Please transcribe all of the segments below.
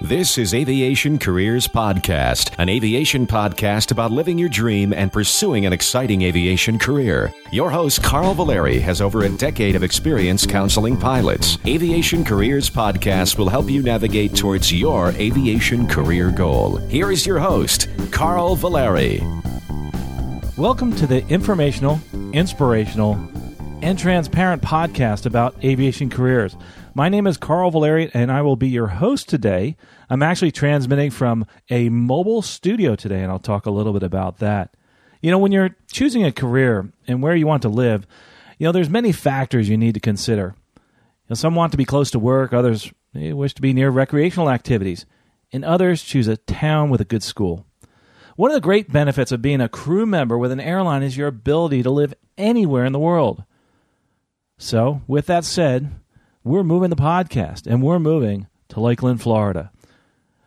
This is Aviation Careers Podcast, an aviation podcast about living your dream and pursuing an exciting aviation career. Your host, Carl Valeri, has over a decade of experience counseling pilots. Aviation Careers Podcast will help you navigate towards your aviation career goal. Here is your host, Carl Valeri. Welcome to the informational, inspirational, and transparent podcast about aviation careers. My name is Carl Valeri, and I will be your host today. I'm actually transmitting from a mobile studio today, and I'll talk a little bit about that. You know, when you're choosing a career and where you want to live, you know, there's many factors you need to consider. You know, some want to be close to work, others eh, wish to be near recreational activities, and others choose a town with a good school. One of the great benefits of being a crew member with an airline is your ability to live anywhere in the world. So, with that said, we're moving the podcast and we're moving to Lakeland, Florida.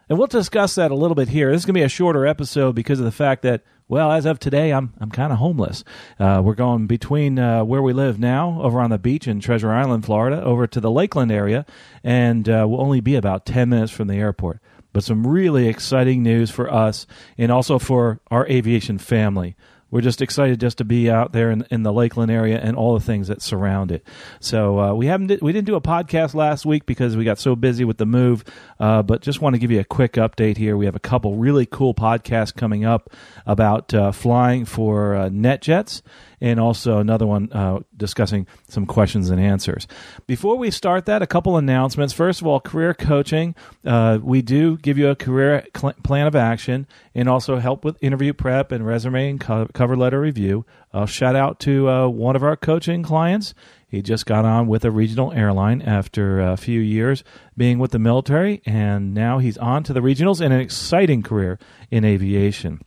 And we'll discuss that a little bit here. This is going to be a shorter episode because of the fact that, well, as of today, I'm I'm kind of homeless. Uh, we're going between uh, where we live now, over on the beach in Treasure Island, Florida, over to the Lakeland area, and uh, we'll only be about ten minutes from the airport. But some really exciting news for us and also for our aviation family we're just excited just to be out there in, in the Lakeland area and all the things that surround it. So uh, we haven't we didn't do a podcast last week because we got so busy with the move, uh, but just want to give you a quick update here. We have a couple really cool podcasts coming up about uh, flying for uh, NetJets and also another one uh, discussing some questions and answers. Before we start that, a couple announcements. First of all, career coaching. Uh, we do give you a career cl- plan of action and also help with interview prep and resume and co- cover letter review. I'll shout out to uh, one of our coaching clients. He just got on with a regional airline after a few years being with the military, and now he's on to the regionals in an exciting career in aviation.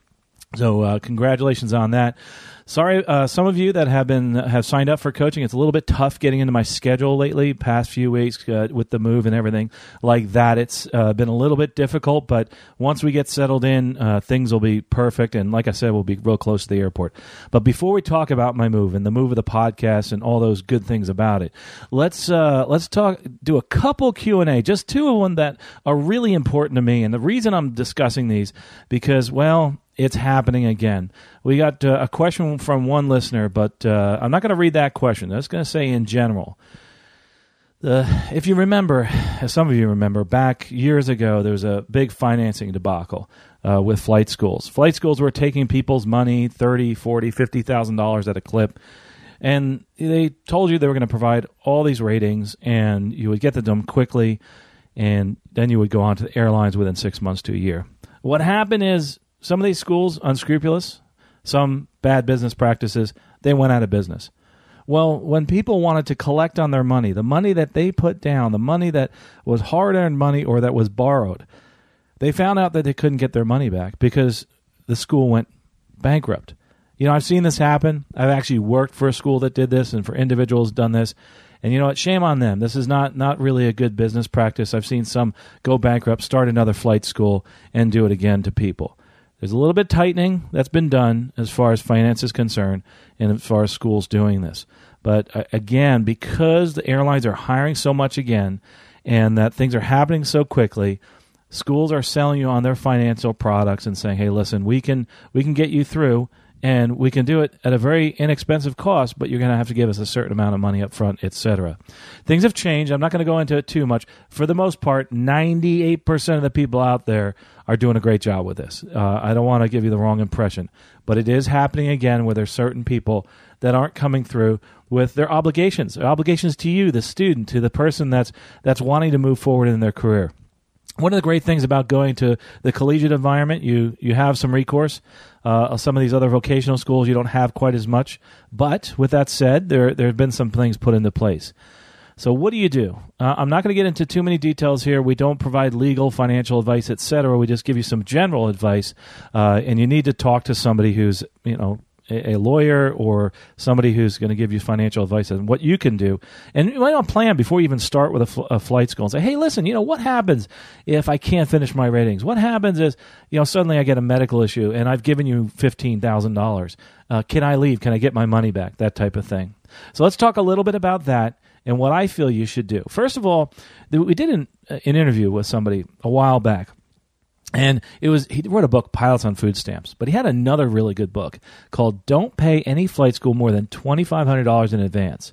So, uh, congratulations on that. Sorry, uh, some of you that have been have signed up for coaching. It's a little bit tough getting into my schedule lately. Past few weeks uh, with the move and everything like that, it's uh, been a little bit difficult. But once we get settled in, uh, things will be perfect. And like I said, we'll be real close to the airport. But before we talk about my move and the move of the podcast and all those good things about it, let's uh, let's talk. Do a couple Q and A, just two of them that are really important to me. And the reason I'm discussing these because well it's happening again. We got uh, a question from one listener, but uh, I'm not going to read that question. I'm just going to say in general. The, if you remember, as some of you remember, back years ago, there was a big financing debacle uh, with flight schools. Flight schools were taking people's money, thirty, forty, fifty thousand dollars at a clip, and they told you they were going to provide all these ratings, and you would get them quickly, and then you would go on to the airlines within six months to a year. What happened is some of these schools, unscrupulous, some bad business practices, they went out of business. Well, when people wanted to collect on their money, the money that they put down, the money that was hard earned money or that was borrowed, they found out that they couldn't get their money back because the school went bankrupt. You know, I've seen this happen. I've actually worked for a school that did this and for individuals done this. And you know what? Shame on them. This is not not really a good business practice. I've seen some go bankrupt, start another flight school, and do it again to people. There's a little bit tightening that's been done as far as finance is concerned and as far as schools doing this. But uh, again, because the airlines are hiring so much again and that things are happening so quickly, schools are selling you on their financial products and saying, "Hey, listen, we can we can get you through and we can do it at a very inexpensive cost, but you're going to have to give us a certain amount of money up front, etc. Things have changed. I'm not going to go into it too much. For the most part, 98% of the people out there are doing a great job with this. Uh, I don't want to give you the wrong impression, but it is happening again where there's certain people that aren't coming through with their obligations, their obligations to you, the student, to the person that's that's wanting to move forward in their career one of the great things about going to the collegiate environment, you you have some recourse. Uh, some of these other vocational schools, you don't have quite as much. But with that said, there there have been some things put into place. So what do you do? Uh, I'm not going to get into too many details here. We don't provide legal, financial advice, etc. We just give you some general advice, uh, and you need to talk to somebody who's you know a, lawyer or somebody who's going to give you financial advice on what you can do. And you might want to plan before you even start with a, fl- a, flight school and say, hey, listen, you know, what happens if I can't finish my ratings? What happens is, you know, suddenly I get a medical issue and I've given you $15,000. Uh, can I leave? Can I get my money back? That type of thing. So let's talk a little bit about that. and what I feel you should do. First of all, we did an, an interview with somebody a while back and it was he wrote a book pilots on food stamps but he had another really good book called don't pay any flight school more than $2500 in advance.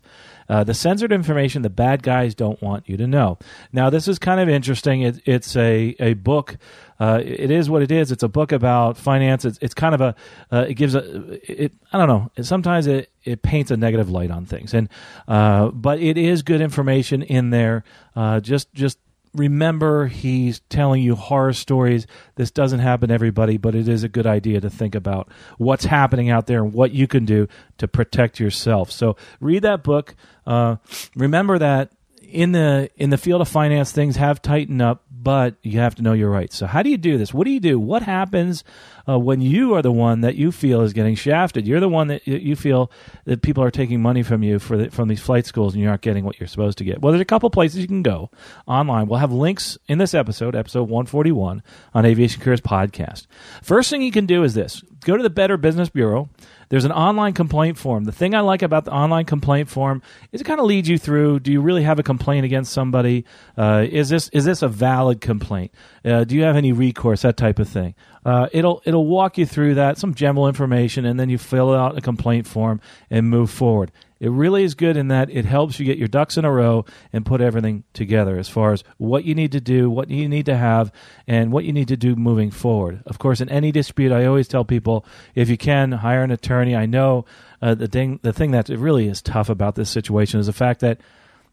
Uh, the censored information the bad guys don't want you to know. Now this is kind of interesting. It, it's a, a book uh, it is what it is. It's a book about finance. It's, it's kind of a uh, it gives a it i don't know. Sometimes it, it paints a negative light on things. And uh, but it is good information in there uh, just just remember he's telling you horror stories. This doesn't happen to everybody, but it is a good idea to think about what's happening out there and what you can do to protect yourself. So read that book. Uh, remember that in the in the field of finance, things have tightened up, but you have to know your rights. So how do you do this? What do you do? What happens uh, when you are the one that you feel is getting shafted? You're the one that you feel that people are taking money from you for the, from these flight schools, and you're not getting what you're supposed to get. Well, there's a couple places you can go online. We'll have links in this episode, episode 141 on Aviation Careers Podcast. First thing you can do is this: go to the Better Business Bureau there's an online complaint form. The thing I like about the online complaint form is it kind of leads you through. Do you really have a complaint against somebody? Uh, is this is this a valid complaint? Uh, do you have any recourse? That type of thing. Uh, it'll it'll walk you through that, some general information, and then you fill out a complaint form and move forward. It really is good in that it helps you get your ducks in a row and put everything together as far as what you need to do, what you need to have, and what you need to do moving forward. Of course, in any dispute, I always tell people if you can hire an attorney. I know uh, the thing the thing that really is tough about this situation is the fact that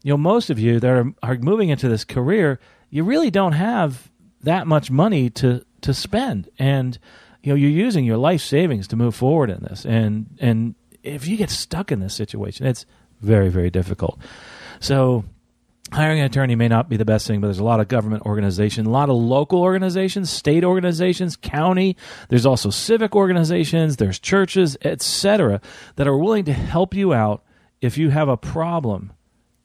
you know most of you that are, are moving into this career, you really don't have that much money to to spend and you know you're using your life savings to move forward in this and and if you get stuck in this situation, it's very, very difficult. So, hiring an attorney may not be the best thing, but there's a lot of government organization, a lot of local organizations, state organizations, county. There's also civic organizations, there's churches, etc., that are willing to help you out if you have a problem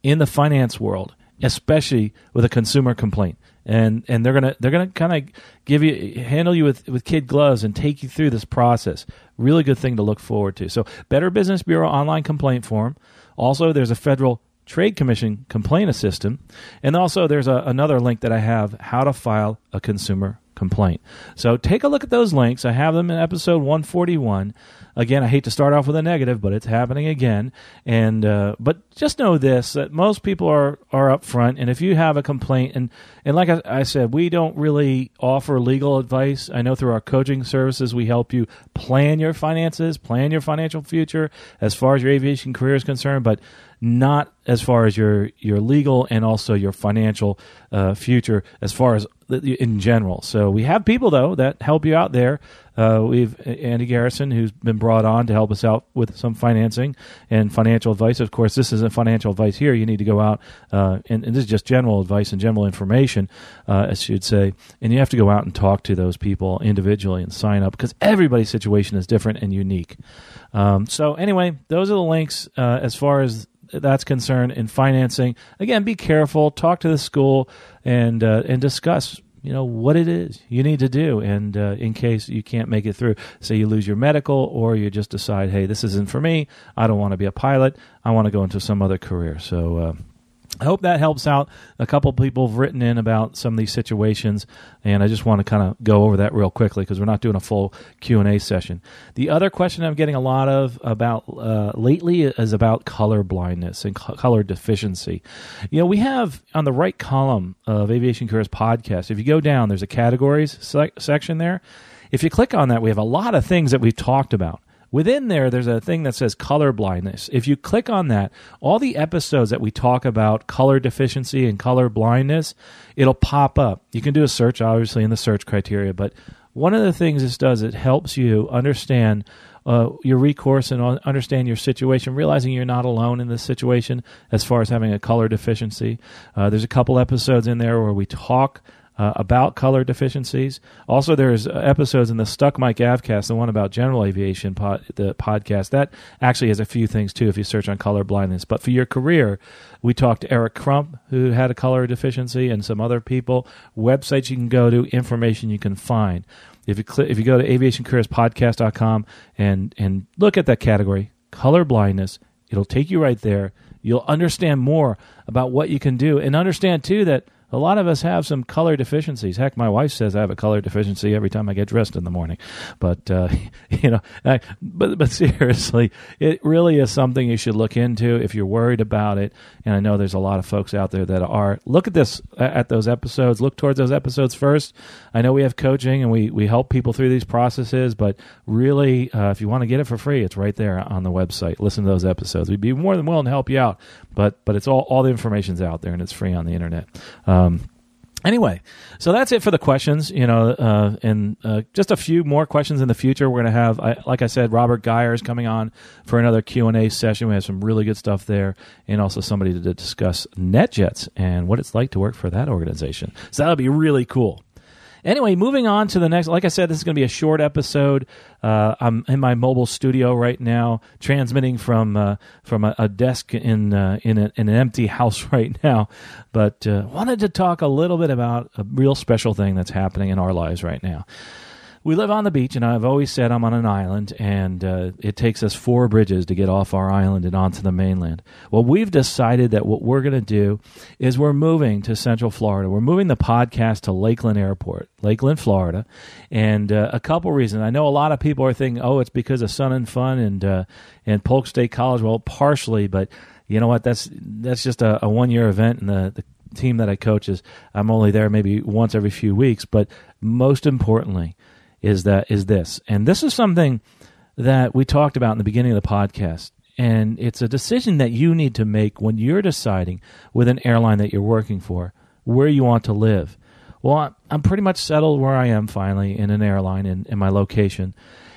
in the finance world, especially with a consumer complaint and and they're gonna they're gonna kind of give you handle you with with kid gloves and take you through this process. Really good thing to look forward to. So, Better Business Bureau online complaint form. Also, there's a federal Trade Commission complaint assistant, and also there's a, another link that I have: how to file a consumer complaint. So take a look at those links. I have them in episode 141. Again, I hate to start off with a negative, but it's happening again. And uh, but just know this: that most people are are upfront, and if you have a complaint, and and like I, I said, we don't really offer legal advice. I know through our coaching services, we help you plan your finances, plan your financial future as far as your aviation career is concerned, but not as far as your your legal and also your financial uh, future as far as in general. So we have people though that help you out there. Uh, we've Andy Garrison who's been brought on to help us out with some financing and financial advice. Of course, this isn't financial advice here. You need to go out uh, and, and, this is just general advice and general information, uh, as you'd say. And you have to go out and talk to those people individually and sign up because everybody's situation is different and unique. Um, so anyway, those are the links uh, as far as that's concerned in financing. Again, be careful. Talk to the school and uh, and discuss you know what it is you need to do and uh, in case you can't make it through say you lose your medical or you just decide hey this isn't for me i don't want to be a pilot i want to go into some other career. So uh, I hope that helps out. A couple people have written in about some of these situations, and I just want to kind of go over that real quickly because we're not doing a full Q and A session. The other question I'm getting a lot of about uh, lately is about color blindness and co- color deficiency. You know, we have on the right column of Aviation Careers podcast. If you go down, there's a categories section there. If you click on that, we have a lot of things that we've talked about. Within there, there's a thing that says color blindness. If you click on that, all the episodes that we talk about color deficiency and color blindness, it'll pop up. You can do a search, obviously, in the search criteria, but one of the things this does, it helps you understand uh, your recourse and understand your situation, realizing you're not alone in this situation as far as having a color deficiency. Uh, there's a couple episodes in there where we talk uh, about color deficiencies. Also, there's episodes in the Stuck Mic AvCast, the one about general aviation, pod, the podcast that actually has a few things too. If you search on color blindness, but for your career, we talked to Eric Crump, who had a color deficiency, and some other people. Websites you can go to, information you can find. If you if you go to aviationcareerspodcast.com and and look at that category, color blindness, It'll take you right there. You'll understand more about what you can do and understand too that a lot of us have some color deficiencies. Heck, my wife says I have a color deficiency every time I get dressed in the morning. But uh, you know, I, but but seriously, it really is something you should look into if you're worried about it. And I know there's a lot of folks out there that are. Look at this at those episodes. Look towards those episodes first. I know we have coaching and we we help people through these processes, but really, uh, if you want to get it for free, it's right there on the website. Listen to those episodes. We'd be more than willing to help you out. But but it's all all the information's out there and it's free on the internet. Um, anyway, so that's it for the questions. You know, uh, and uh, just a few more questions in the future. We're going to have, I, like I said, Robert Geyer is coming on for another Q and A session. We have some really good stuff there, and also somebody to discuss NetJets and what it's like to work for that organization. So that'll be really cool. Anyway, moving on to the next. Like I said, this is going to be a short episode. Uh, I'm in my mobile studio right now, transmitting from uh, from a, a, desk in uh, in, a, in, an empty house right now. But uh, wanted to talk a little bit about a real special thing that's happening in our lives right now we live on the beach, and I've always said I'm on an island, and uh, it takes us four bridges to get off our island and onto the mainland. Well, we've decided that what we're going to do is we're moving to Central Florida. We're moving the podcast to Lakeland Airport, Lakeland, Florida, and uh, a couple reasons. I know a lot of people are thinking, "Oh, it's because of Sun 'n Fun and uh, and Polk State College." Well, partially, but you know what? That's that's just a, a one year event, and the, the team that I coach is I'm only there maybe once every few weeks. But most importantly is that is this, and this is something that we talked about in the beginning of the podcast. And it's a decision that you need to make when you're deciding with an airline that you're working for where you want to live. Well, I'm pretty much settled where I am finally in an airline in, in my location.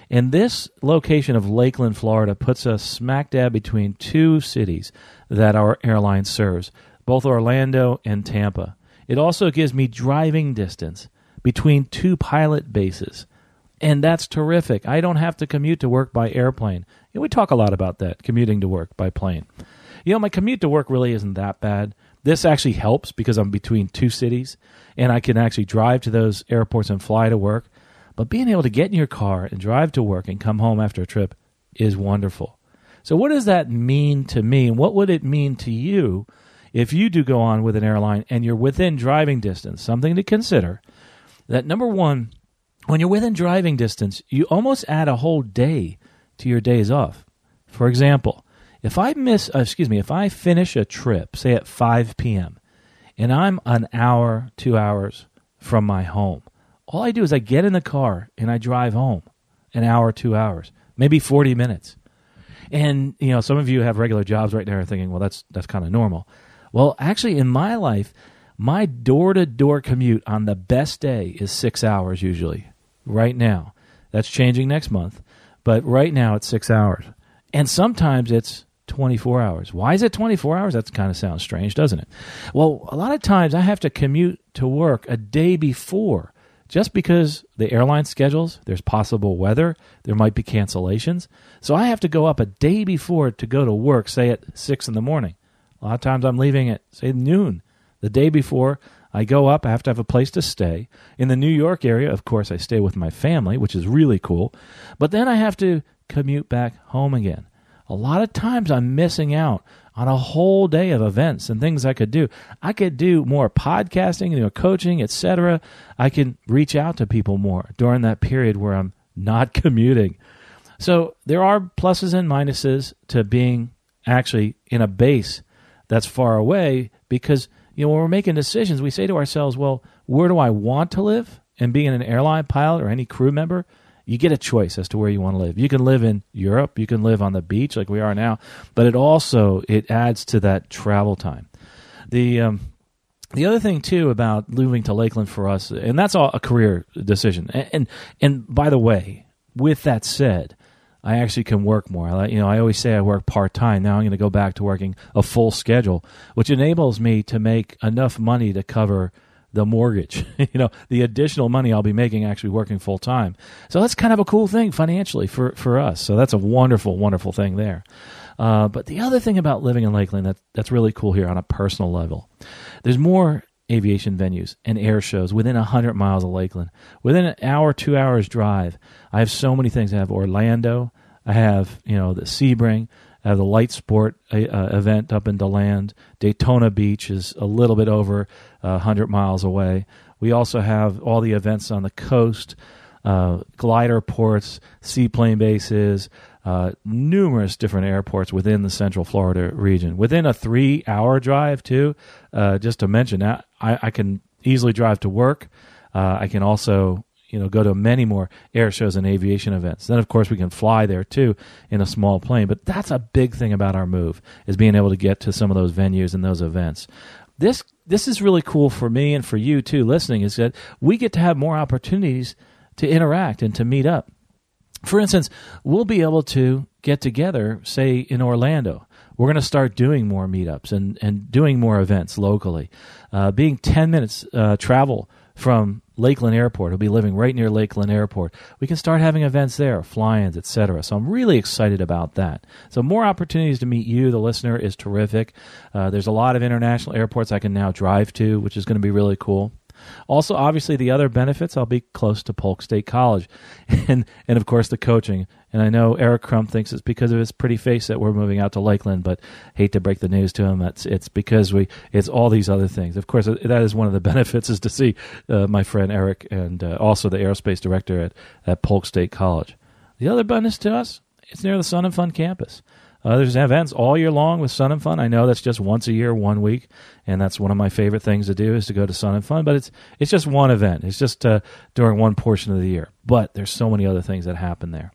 And this location of Lakeland, Florida, puts us smack dab between two cities that our airline serves, both Orlando and Tampa. It also gives me driving distance between two pilot bases. And that's terrific. I don't have to commute to work by airplane. You know, we talk a lot about that, commuting to work by plane. You know, my commute to work really isn't that bad. This actually helps because I'm between two cities and I can actually drive to those airports and fly to work. But being able to get in your car and drive to work and come home after a trip is wonderful. So, what does that mean to me? And what would it mean to you if you do go on with an airline and you're within driving distance? Something to consider that number one, when you're within driving distance, you almost add a whole day to your days off. For example, if I miss, uh, excuse me, if I finish a trip, say at 5 p.m., and I'm an hour, two hours from my home, all I do is I get in the car and I drive home an hour, two hours, maybe 40 minutes. And, you know, some of you have regular jobs right now are thinking, well, that's, that's kind of normal. Well, actually, in my life, my door to door commute on the best day is six hours usually right now. That's changing next month, but right now it's six hours. And sometimes it's 24 hours. Why is it 24 hours? That kind of sounds strange, doesn't it? Well, a lot of times I have to commute to work a day before just because the airline schedules, there's possible weather, there might be cancellations. So I have to go up a day before to go to work, say at 6 in the morning. A lot of times I'm leaving at, say, noon the day before I go up, I have to have a place to stay. In the New York area, of course, I stay with my family, which is really cool. But then I have to commute back home again. A lot of times I'm missing out on a whole day of events and things I could do. I could do more podcasting, you know, coaching, etc. I can reach out to people more during that period where I'm not commuting. So there are pluses and minuses to being actually in a base that's far away because you know, when we're making decisions, we say to ourselves, well, where do I want to live? And being an airline pilot or any crew member, you get a choice as to where you want to live. You can live in Europe, you can live on the beach like we are now, but it also it adds to that travel time. The um, the other thing too about moving to Lakeland for us, and that's all a career decision. And and, and by the way, with that said, I actually can work more. I, you know, I always say I work part time. Now I'm going to go back to working a full schedule, which enables me to make enough money to cover the mortgage. you know, the additional money I'll be making actually working full time. So that's kind of a cool thing financially for for us. So that's a wonderful, wonderful thing there. Uh, but the other thing about living in Lakeland that that's really cool here on a personal level, there's more aviation venues and air shows within 100 miles of Lakeland. Within an hour, two hours drive, I have so many things. I have Orlando, I have, you know, the Sebring, I have the light sport uh, event up in DeLand. Daytona Beach is a little bit over uh, 100 miles away. We also have all the events on the coast, uh, glider ports, seaplane bases, uh, numerous different airports within the Central Florida region. Within a three-hour drive, too. Uh, just to mention that, I, I, can easily drive to work. Uh, I can also, you know, go to many more air shows and aviation events. Then, of course, we can fly there too in a small plane. But that's a big thing about our move is being able to get to some of those venues and those events. This this is really cool for me and for you too, listening. Is that we get to have more opportunities to interact and to meet up for instance, we'll be able to get together, say in Orlando. We're going to start doing more meetups and, and doing more events locally. Uh, being 10 minutes uh, travel from Lakeland Airport, he'll be living right near Lakeland Airport. We can start having events there, fly-ins, etc. So I'm really excited about that. So more opportunities to meet you, the listener, is terrific. Uh, there's a lot of international airports I can now drive to, which is going to be really cool. Also, obviously, the other benefits, I'll be close to Polk State College, and and of course the coaching. And I know Eric Crump thinks it's because of his pretty face that we're moving out to Lakeland, but hate to break the news to him. It's it's because we it's all these other things. Of course, that is one of the benefits is to see uh, my friend Eric and uh, also the aerospace director at at Polk State College. The other bonus to us, it's near the Sun 'n Fun campus. Uh, there's events all year long with Sun 'n Fun. I know that's just once a year, one week, and that's one of my favorite things to do is to go to Sun 'n Fun. But it's it's just one event. It's just uh, during one portion of the year. But there's so many other things that happen there.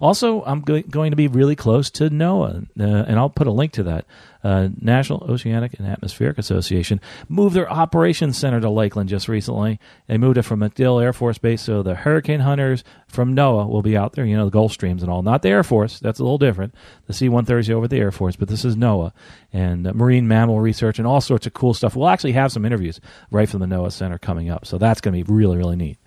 Also, I'm go- going to be really close to NOAA, uh, and I'll put a link to that. Uh, National Oceanic and Atmospheric Association moved their operations center to Lakeland just recently. They moved it from MacDill Air Force Base, so the hurricane hunters from NOAA will be out there. You know, the Gulf Streams and all. Not the Air Force. That's a little different. The C-130 over the Air Force, but this is NOAA and uh, marine mammal research and all sorts of cool stuff. We'll actually have some interviews right from the NOAA Center coming up, so that's going to be really, really neat.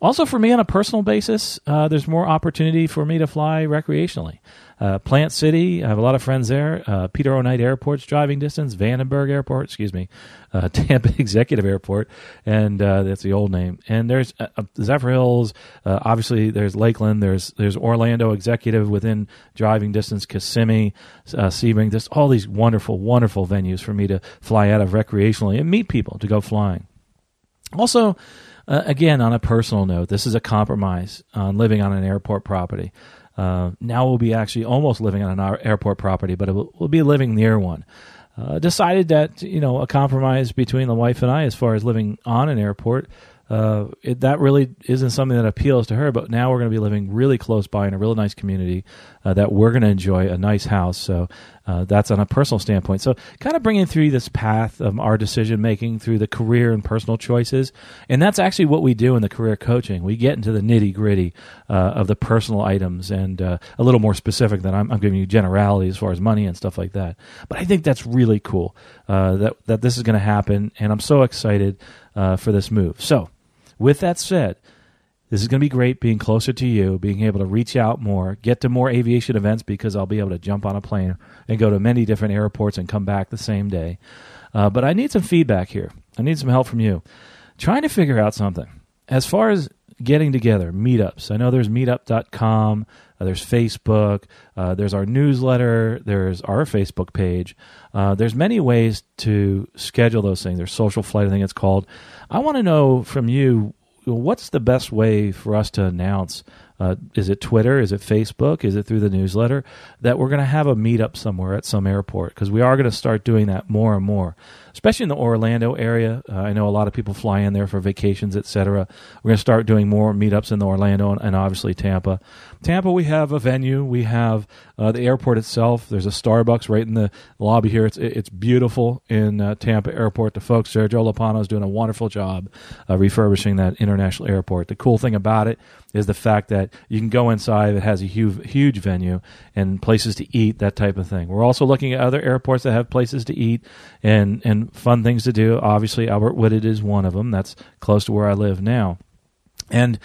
Also, for me on a personal basis, uh, there's more opportunity for me to fly recreationally. Uh, Plant City, I have a lot of friends there. Uh, Peter O. Knight Airport's driving distance. Vandenberg Airport, excuse me. Uh, Tampa Executive Airport, and uh, that's the old name. And there's uh, uh, Zephyrhills. obviously, there's Lakeland. There's there's Orlando Executive within driving distance. Kissimmee, Sebring. There's all these wonderful, wonderful venues for me to fly out of recreationally and meet people to go flying. Also, uh, again, on a personal note, this is a compromise on living on an airport property. Uh, now we'll be actually almost living on an airport property, but will, we'll be living near one. Uh, decided that you know a compromise between the wife and I, as far as living on an airport, uh, it, that really isn't something that appeals to her. But now we're going to be living really close by in a really nice community uh, that we're going to enjoy a nice house. So uh, that's on a personal standpoint. So kind of bringing through this path of our decision making through the career and personal choices, and that's actually what we do in the career coaching. We get into the nitty gritty uh, of the personal items and uh, a little more specific than I'm, I'm, giving you generality as far as money and stuff like that. But I think that's really cool uh, that that this is going to happen, and I'm so excited for this move. So with that said, this is going to be great being closer to you, being able to reach out more, get to more aviation events because I'll be able to jump on a plane and go to many different airports and come back the same day. Uh, but I need some feedback here. I need some help from you. Trying to figure out something. As far as getting together, meetups, I know there's meetup.com, uh, there's Facebook, uh, there's our newsletter, there's our Facebook page. Uh, there's many ways to schedule those things. There's social flight, I think it's called. I want to know from you what's the best way for us to announce? Uh, is it Twitter? Is it Facebook? Is it through the newsletter? That we're going to have a meetup somewhere at some airport because we are going to start doing that more and more especially in the Orlando area. Uh, I know a lot of people fly in there for vacations, etc. We're going to start doing more meetups in the Orlando and, and, obviously Tampa. Tampa, we have a venue. We have uh, the airport itself. There's a Starbucks right in the lobby here. It's it's beautiful in uh, Tampa Airport. The folks there, Joe Lopano, is doing a wonderful job refurbishing that international airport. The cool thing about it is the fact that you can go inside. It has a huge huge venue and places to eat, that type of thing. We're also looking at other airports that have places to eat and and fun things to do. Obviously, Albert Whitted is one of them. That's close to where I live now. And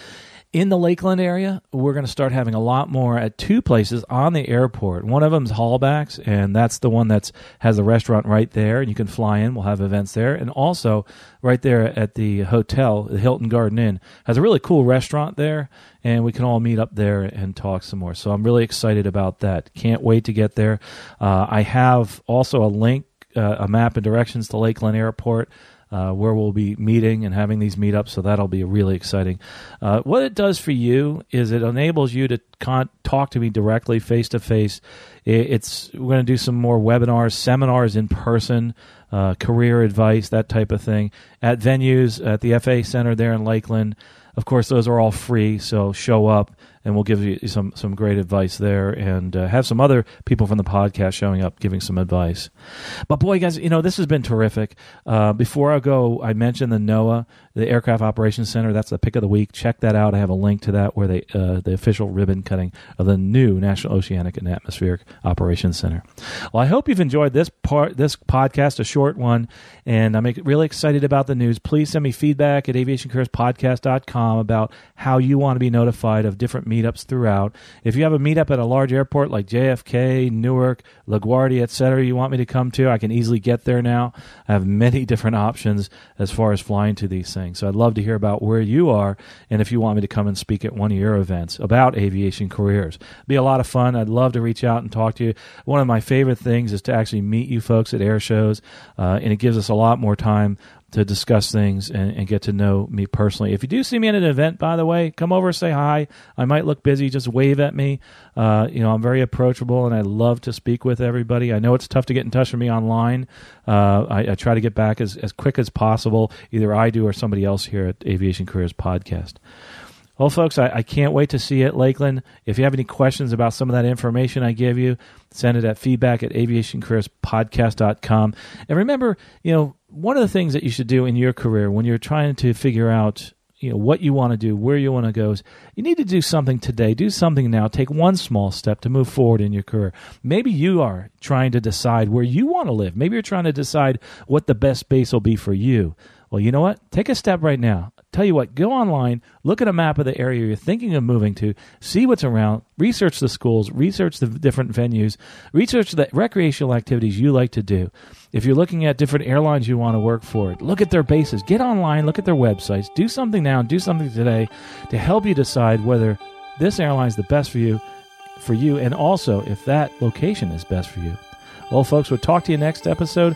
in the Lakeland area, we're going to start having a lot more at two places on the airport. One of them is Hallbacks, and that's the one that's has the restaurant right there, and you can fly in. We'll have events there, and also right there at the hotel, the Hilton Garden Inn, has a really cool restaurant there, and we can all meet up there and talk some more. So I'm really excited about that. Can't wait to get there. Uh, I have also a link, uh, a map and directions to Lakeland Airport uh, where we'll be meeting and having these meetups. So that'll be really exciting. Uh, what it does for you is it enables you to con- talk to me directly, face to face. It's we're going to do some more webinars, seminars in person. Uh, career advice, that type of thing, at venues at the FA Center there in Lakeland. Of course, those are all free, so show up and we'll give you some some great advice there, and uh, have some other people from the podcast showing up giving some advice. But boy, guys, you know this has been terrific. Uh, before I go, I mentioned the NOAA, the Aircraft Operations Center. That's the pick of the week. Check that out. I have a link to that where they uh, the official ribbon cutting of the new National Oceanic and Atmospheric Operations Center. Well, I hope you've enjoyed this part, this podcast, a short one, and I'm really excited about the news. Please send me feedback at aviationcareerspodcast.com about how you want to be notified of different meetups throughout. If you have a meetup at a large airport like JFK, Newark, LaGuardia, etc., you want me to come to, I can easily get there now. I have many different options as far as flying to these things. So I'd love to hear about where you are and if you want me to come and speak at one of your events about aviation careers. It'd be a lot of fun. I'd love to reach out and talk to you. One of my favorite things is to actually meet you folks at air shows, uh, and it gives us a lot more time to discuss things and, and, get to know me personally. If you do see me at an event, by the way, come over, say hi. I might look busy, just wave at me. Uh, you know, I'm very approachable and I love to speak with everybody. I know it's tough to get in touch with me online. Uh, I, I, try to get back as, as quick as possible. Either I do or somebody else here at Aviation Careers Podcast. Well, folks, I, I, can't wait to see you at Lakeland. If you have any questions about some of that information I give you, send it at feedback at aviationcareerspodcast.com. And remember, you know, one of the things that you should do in your career when you're trying to figure out you know what you want to do where you want to go is you need to do something today. Do something now. Take one small step to move forward in your career. Maybe you are trying to decide where you want to live. Maybe you're trying to decide what the best base will be for you well you know what take a step right now Tell you what, go online, look at a map of the area you're thinking of moving to, see what's around, research the schools, research the different venues, research the recreational activities you like to do. If you're looking at different airlines you want to work for, look at their bases, get online, look at their websites, do something now do something today to help you decide whether this airline is the best for you for you and also if that location is best for you. Well, folks, we'll talk to you next episode.